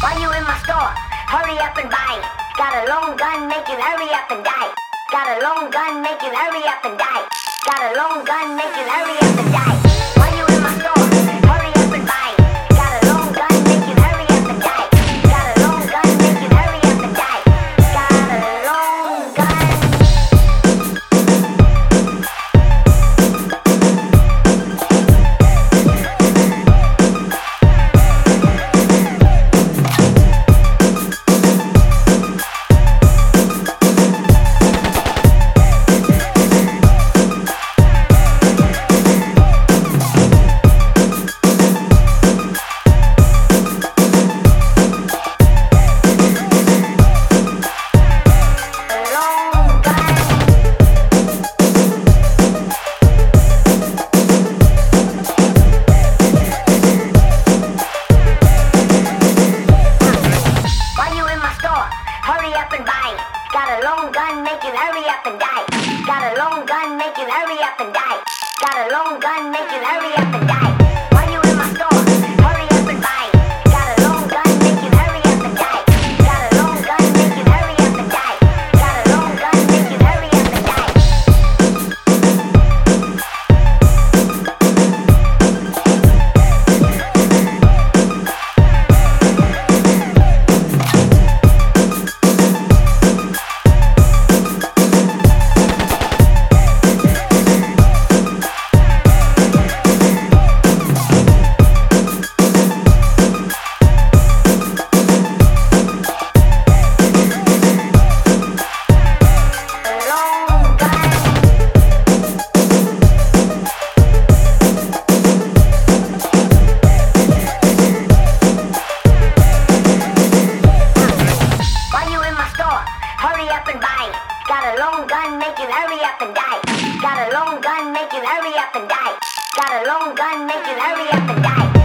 Why you in my store? Hurry up and buy. it. Got a long gun, make you hurry up and die. Got a long gun, make you hurry up and die. Got a long gun, make you hurry up and die. And buy. Got a long gun, make you hurry up and die. Got a long gun, make you hurry up and die. Got a long gun, make you hurry up and die. Hurry up and buy. Got a long gun, make you hurry up and die. Got a long gun, make you hurry up and die. Got a long gun, make you hurry up and die.